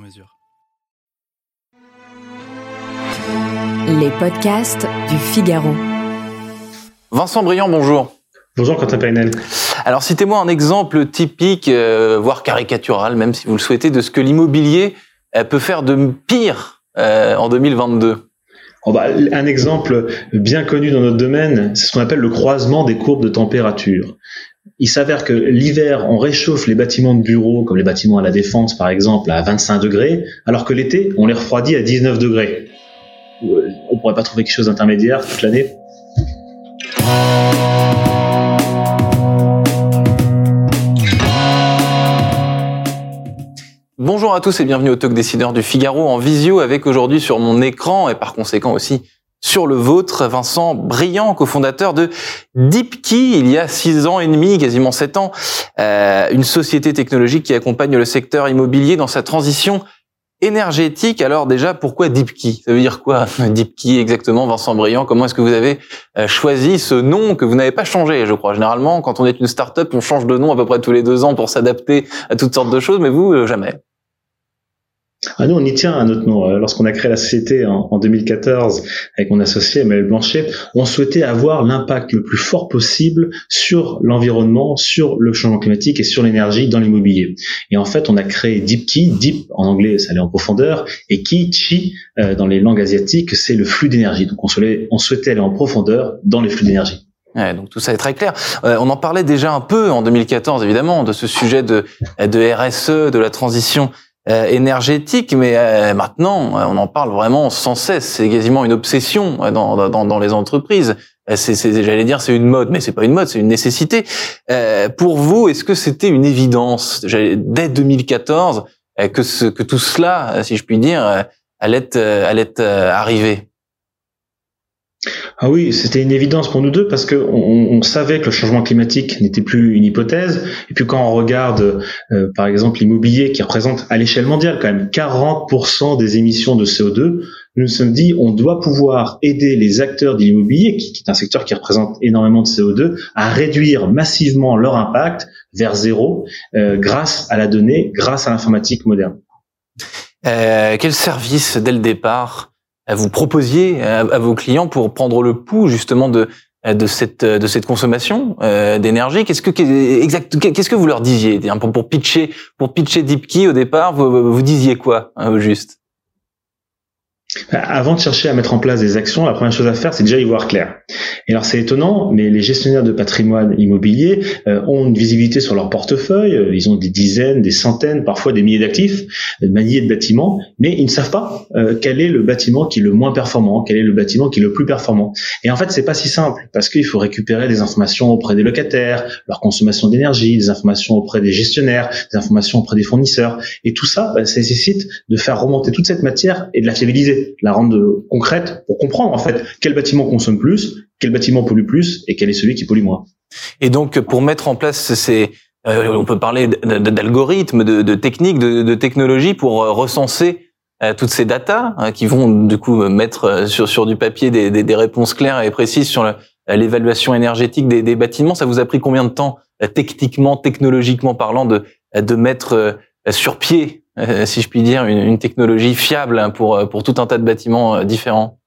mesure. Les podcasts du Figaro. Vincent Briand, bonjour. Bonjour Quentin Painel. Alors citez-moi un exemple typique, euh, voire caricatural, même si vous le souhaitez, de ce que l'immobilier euh, peut faire de pire euh, en 2022. Oh bah, un exemple bien connu dans notre domaine, c'est ce qu'on appelle le croisement des courbes de température. Il s'avère que l'hiver, on réchauffe les bâtiments de bureaux, comme les bâtiments à la défense par exemple, à 25 degrés, alors que l'été, on les refroidit à 19 degrés. On pourrait pas trouver quelque chose d'intermédiaire toute l'année? Bonjour à tous et bienvenue au Talk Décideur du Figaro en visio avec aujourd'hui sur mon écran et par conséquent aussi sur le vôtre, Vincent Briand, cofondateur de DeepKey, il y a six ans et demi, quasiment sept ans, euh, une société technologique qui accompagne le secteur immobilier dans sa transition énergétique. Alors déjà, pourquoi DeepKey? Ça veut dire quoi DeepKey exactement, Vincent Briand? Comment est-ce que vous avez euh, choisi ce nom que vous n'avez pas changé, je crois? Généralement, quand on est une start-up, on change de nom à peu près tous les deux ans pour s'adapter à toutes sortes de choses, mais vous, euh, jamais. Ah, nous, on y tient à notre nom. Euh, lorsqu'on a créé la société en, 2014 avec mon associé Emmanuel Blanchet, on souhaitait avoir l'impact le plus fort possible sur l'environnement, sur le changement climatique et sur l'énergie dans l'immobilier. Et en fait, on a créé DeepKey, Deep en anglais, ça allait en profondeur, et Key, Chi euh, dans les langues asiatiques, c'est le flux d'énergie. Donc on souhaitait, on souhaitait aller en profondeur dans les flux d'énergie. Ouais, donc tout ça est très clair. Euh, on en parlait déjà un peu en 2014, évidemment, de ce sujet de, de RSE, de la transition euh, énergétique, mais euh, maintenant, euh, on en parle vraiment sans cesse. C'est quasiment une obsession dans, dans, dans les entreprises. C'est, j'allais dire, c'est une mode, mais c'est pas une mode, c'est une nécessité. pour vous, est-ce que c'était une évidence dès 2014 que, ce, que tout cela, si je puis dire, allait, allait arriver ah oui, c'était une évidence pour nous deux parce que on, savait que le changement climatique n'était plus une hypothèse. Et puis quand on regarde, euh, par exemple, l'immobilier qui représente à l'échelle mondiale quand même 40% des émissions de CO2, nous nous sommes dit on doit pouvoir aider les acteurs de l'immobilier, qui, est un secteur qui représente énormément de CO2, à réduire massivement leur impact vers zéro euh, grâce à la donnée, grâce à l'informatique moderne. Euh, quel service dès le départ vous proposiez à, vos clients pour prendre le pouls justement de de cette de cette consommation euh, d'énergie. Qu'est-ce que exact Qu'est-ce que vous leur disiez? Pour, pitcher pour pitcher DeepKey au départ Vous, vous disiez quoi hein, juste avant de chercher à mettre en place des actions, la première chose à faire, c'est déjà y voir clair. Et alors c'est étonnant, mais les gestionnaires de patrimoine immobilier euh, ont une visibilité sur leur portefeuille, euh, ils ont des dizaines, des centaines, parfois des milliers d'actifs, des milliers de bâtiments, mais ils ne savent pas euh, quel est le bâtiment qui est le moins performant, quel est le bâtiment qui est le plus performant. Et en fait, c'est pas si simple, parce qu'il faut récupérer des informations auprès des locataires, leur consommation d'énergie, des informations auprès des gestionnaires, des informations auprès des fournisseurs, et tout ça, bah, ça nécessite de faire remonter toute cette matière et de la fiabiliser la rendre concrète pour comprendre en fait quel bâtiment consomme plus, quel bâtiment pollue plus et quel est celui qui pollue moins. Et donc pour mettre en place ces euh, on peut parler d'algorithmes, de, techniques, de, technologies pour euh, recenser euh, toutes ces datas hein, qui vont du coup mettre sur, du papier des, réponses claires et précises sur l'évaluation énergétique des, bâtiments. Ça vous a pris combien de temps, techniquement, technologiquement parlant, de, mettre sur pied si je puis dire, une, technologie fiable hein, pour, euh, pour tout un tas de bâtiments euh, différents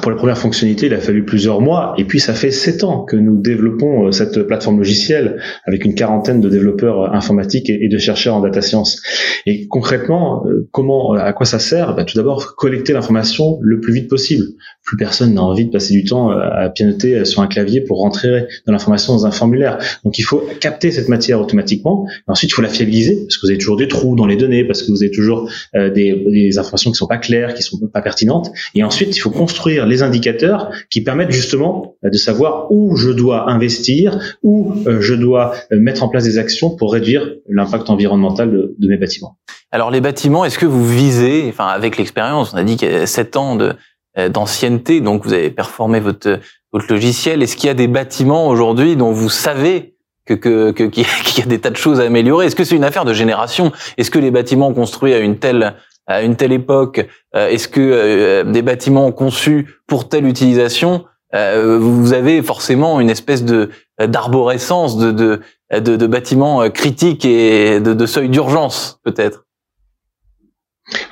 pour la première fonctionnalité, il a fallu plusieurs mois, et puis ça fait sept ans que nous développons cette plateforme logicielle avec une quarantaine de développeurs informatiques et de chercheurs en data science. Et concrètement, comment, à quoi ça sert? Bah, Tout d'abord, collecter l'information le plus vite possible. plus personne n'a envie de passer du temps à pianoter sur un clavier pour rentrer dans l'information dans un formulaire. Donc il faut capter cette matière automatiquement. ensuite, il faut la fiabiliser parce que vous avez toujours des trous dans les données, parce que vous avez toujours des, informations qui sont pas claires, qui sont pas pertinentes. Et ensuite, il faut construire les indicateurs qui permettent justement de savoir où je dois investir, où je dois mettre en place des actions pour réduire l'impact environnemental de, de mes bâtiments. Alors les bâtiments, est-ce que vous visez, enfin avec l'expérience, on a dit qu'il y a 7 ans de euh, d'ancienneté, donc vous avez performé votre votre logiciel. Est-ce qu'il y a des bâtiments aujourd'hui dont vous savez que que qu'il y a des tas de choses à améliorer? Est-ce que c'est une affaire de génération? Est-ce que les bâtiments construits à une telle à une telle époque, euh, est-ce que euh, des bâtiments conçus pour telle utilisation, vous avez forcément une espèce de d'arborescence de, de de, de bâtiments critiques et de, de seuil d'urgence peut-être?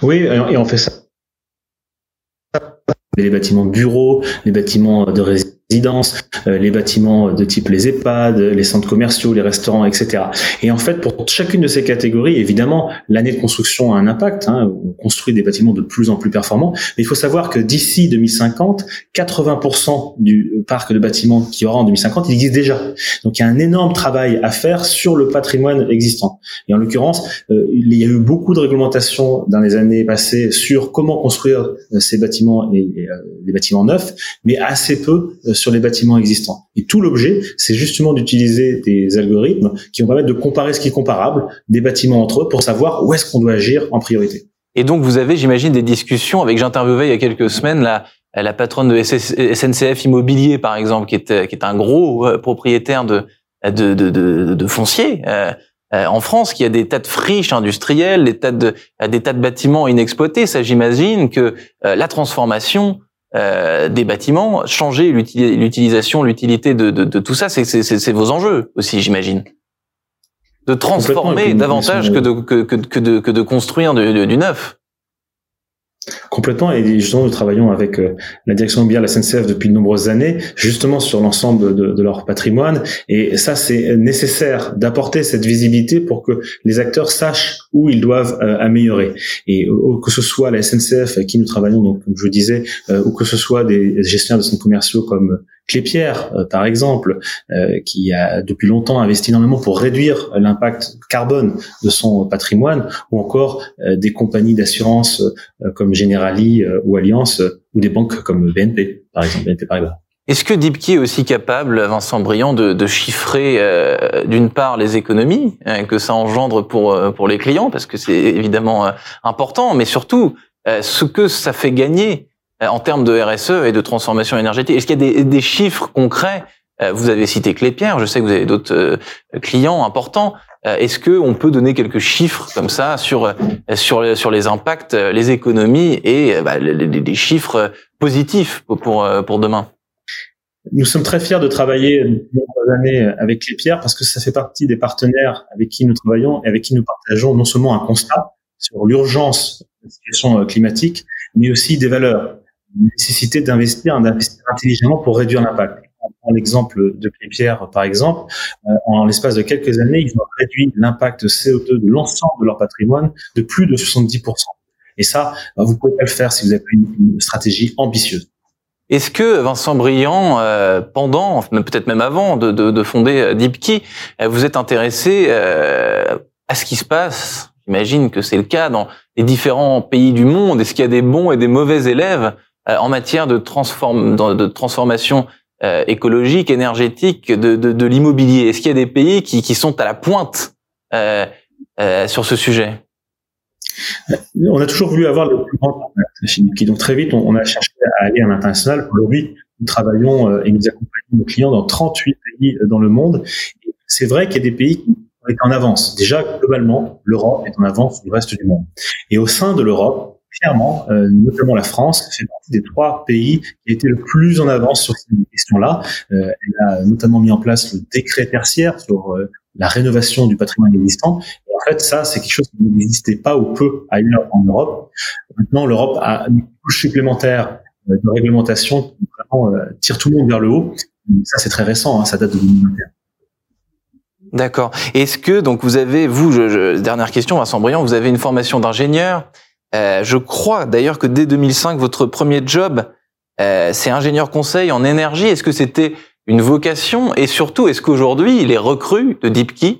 Oui, et on fait ça. Les bâtiments bureaux, les bâtiments de résidence euh, les bâtiments de type les EHPAD, les centres commerciaux, les restaurants, etc. Et en fait, pour chacune de ces catégories, évidemment, l'année de construction a un impact. Hein, on construit des bâtiments de plus en plus performants, mais il faut savoir que d'ici 2050, 80% du parc de bâtiments qui aura en 2050, il existe déjà. Donc il y a un énorme travail à faire sur le patrimoine existant. Et en l'occurrence, euh, il y a eu beaucoup de réglementations dans les années passées sur comment construire euh, ces bâtiments et, les bâtiments neufs, mais assez peu sur les bâtiments existants. Et tout l'objet, c'est justement d'utiliser des algorithmes qui vont permettre de comparer ce qui est comparable des bâtiments entre eux pour savoir où est-ce qu'on doit agir en priorité. Et donc vous avez, j'imagine, des discussions avec, j'interviewais il y a quelques semaines la, la patronne de SNCF Immobilier, par exemple, qui est, qui est un gros euh, propriétaire de, de, de, foncier. Euh, euh, en France, qui a des tas de friches industrielles, des tas de, des tas de bâtiments inexploités. Ça, j'imagine que la transformation euh, des bâtiments, changer l'utilisation, l'utilité de, de, de, tout ça, c'est vos enjeux aussi, j'imagine. De transformer davantage que de, que, que, de, que de construire du neuf. Complètement, et justement, nous travaillons avec euh, la direction de la SNCF depuis de nombreuses années, justement sur l'ensemble de, leur patrimoine, et ça, c'est nécessaire d'apporter cette visibilité pour que les acteurs sachent où ils doivent euh, améliorer. Et euh, que ce soit la SNCF avec qui nous travaillons, donc comme je disais, ou que ce soit des gestionnaires de centres commerciaux comme Clépierre, par exemple, qui a depuis longtemps investi énormément pour réduire l'impact carbone de son patrimoine, ou encore des compagnies d'assurance comme Generali ou Alliance, ou des banques comme BNP, par exemple. Est-ce que Deepkey est aussi capable, Vincent Briand, de, chiffrer d'une part les économies que ça engendre pour pour les clients, parce que c'est évidemment important, mais surtout ce que ça fait gagner euh, en termes de RSE et de transformation énergétique? Est-ce qu'il y a des, des, chiffres concrets? Euh, Vous avez cité Clépierre, je sais que vous avez d'autres euh, clients importants. Est-ce que on peut donner quelques chiffres comme ça sur sur sur les impacts, les économies et bah, des chiffres positifs pour pour demain? Nous sommes très fiers de travailler depuis années avec Clépierre parce que ça fait partie des partenaires avec qui nous travaillons et avec qui nous partageons non seulement un constat sur l'urgence de la situation climatique, mais aussi des valeurs nécessité d'investir, d'investir intelligemment pour réduire l'impact. On prend l'exemple de Clépierre, par exemple. Euh, en l'espace de quelques années, ils ont réduit l'impact CO2 de l'ensemble de leur patrimoine de plus de 70%. Et ça, bah, vous pouvez pas le faire si vous avez une, stratégie ambitieuse. Est-ce que Vincent Briand, euh, pendant, peut-être même avant de, de, de fonder euh, DeepKey, euh, vous êtes intéressé euh, à ce qui se passe? J'imagine que c'est le cas dans les différents pays du monde. Est-ce qu'il y a des bons et des mauvais élèves euh, en matière de, transform de transformation euh, écologique, énergétique de, de, l'immobilier Est-ce qu'il y a des pays qui, qui sont à la pointe euh, euh, sur ce sujet? On a toujours voulu avoir le plus grand impact, Donc très vite, on, a cherché à aller à l'international. Aujourd'hui, nous travaillons et nous accompagnons nos clients dans 38 pays dans le monde. C'est vrai qu'il y a des pays qui sont en avance. Déjà, globalement, l'Europe est en avance le reste du monde. Et au sein de l'Europe, clairement, euh, notamment la France, fait partie des trois pays qui étaient le plus en avance sur ces questions-là. Euh, elle a notamment mis en place le décret tertiaire sur euh, la rénovation du patrimoine existant. Et en fait, ça, c'est quelque chose qui n'existait pas ou peu ailleurs en Europe. Maintenant, l'Europe a une couche supplémentaire de réglementation qui vraiment tire tout le monde vers le haut. ça, c'est très récent, hein, ça date de 2021. D'accord. Est-ce que donc vous avez vous dernière question Vincent Briand, vous avez une formation d'ingénieur euh, je crois d'ailleurs que dès 2005, votre premier job Euh, c'est ingénieur conseil en énergie. Est-ce que c'était une vocation? Et surtout, est-ce qu'aujourd'hui, les recrues de DeepKey,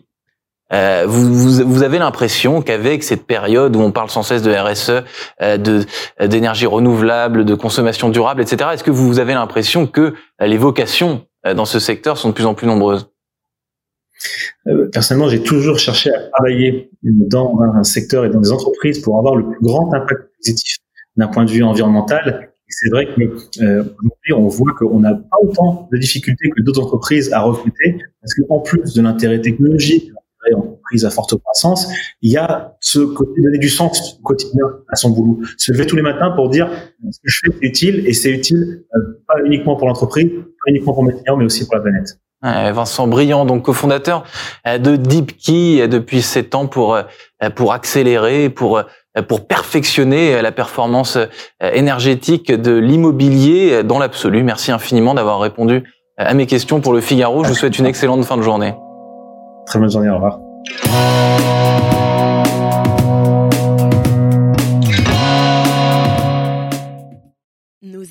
euh, vous, vous, vous, avez l'impression qu'avec cette période où on parle sans cesse de RSE, euh, de d'énergie renouvelable, de consommation durable, etc., est-ce que vous avez l'impression que les vocations euh, dans ce secteur sont de plus en plus nombreuses? euh, Personnellement, j'ai toujours cherché à travailler dans un secteur et dans des entreprises pour avoir le plus grand impact positif d'un point de vue environnemental. C'est vrai que euh, on voit qu'on n'a pas autant de difficultés que d'autres entreprises à recruter, parce qu'en plus de l'intérêt technologique, entreprise à forte croissance, il y a ce côté donner du sens au quotidien à son boulot. Se lever tous les matins pour dire ce que je fais est utile et c'est utile euh, pas uniquement pour l'entreprise, pas uniquement pour mes clients, mais aussi pour la planète. Vincent Briand, donc cofondateur euh, de DeepKey depuis sept ans pour pour accélérer, pour pour perfectionner la performance énergétique de l'immobilier dans l'absolu. Merci infiniment d'avoir répondu à mes questions pour le Figaro. Je vous souhaite une excellente fin de journée. Très bonne journée, au revoir.